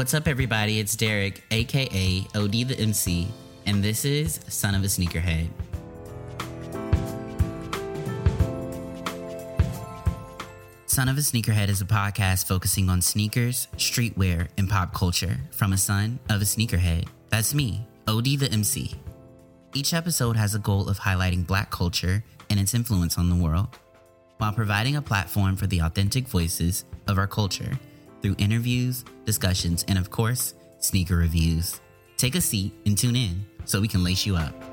What's up, everybody? It's Derek, aka OD the MC, and this is Son of a Sneakerhead. Son of a Sneakerhead is a podcast focusing on sneakers, streetwear, and pop culture from a son of a sneakerhead. That's me, OD the MC. Each episode has a goal of highlighting black culture and its influence on the world, while providing a platform for the authentic voices of our culture through interviews, discussions, and of course, sneaker reviews. Take a seat and tune in so we can lace you up.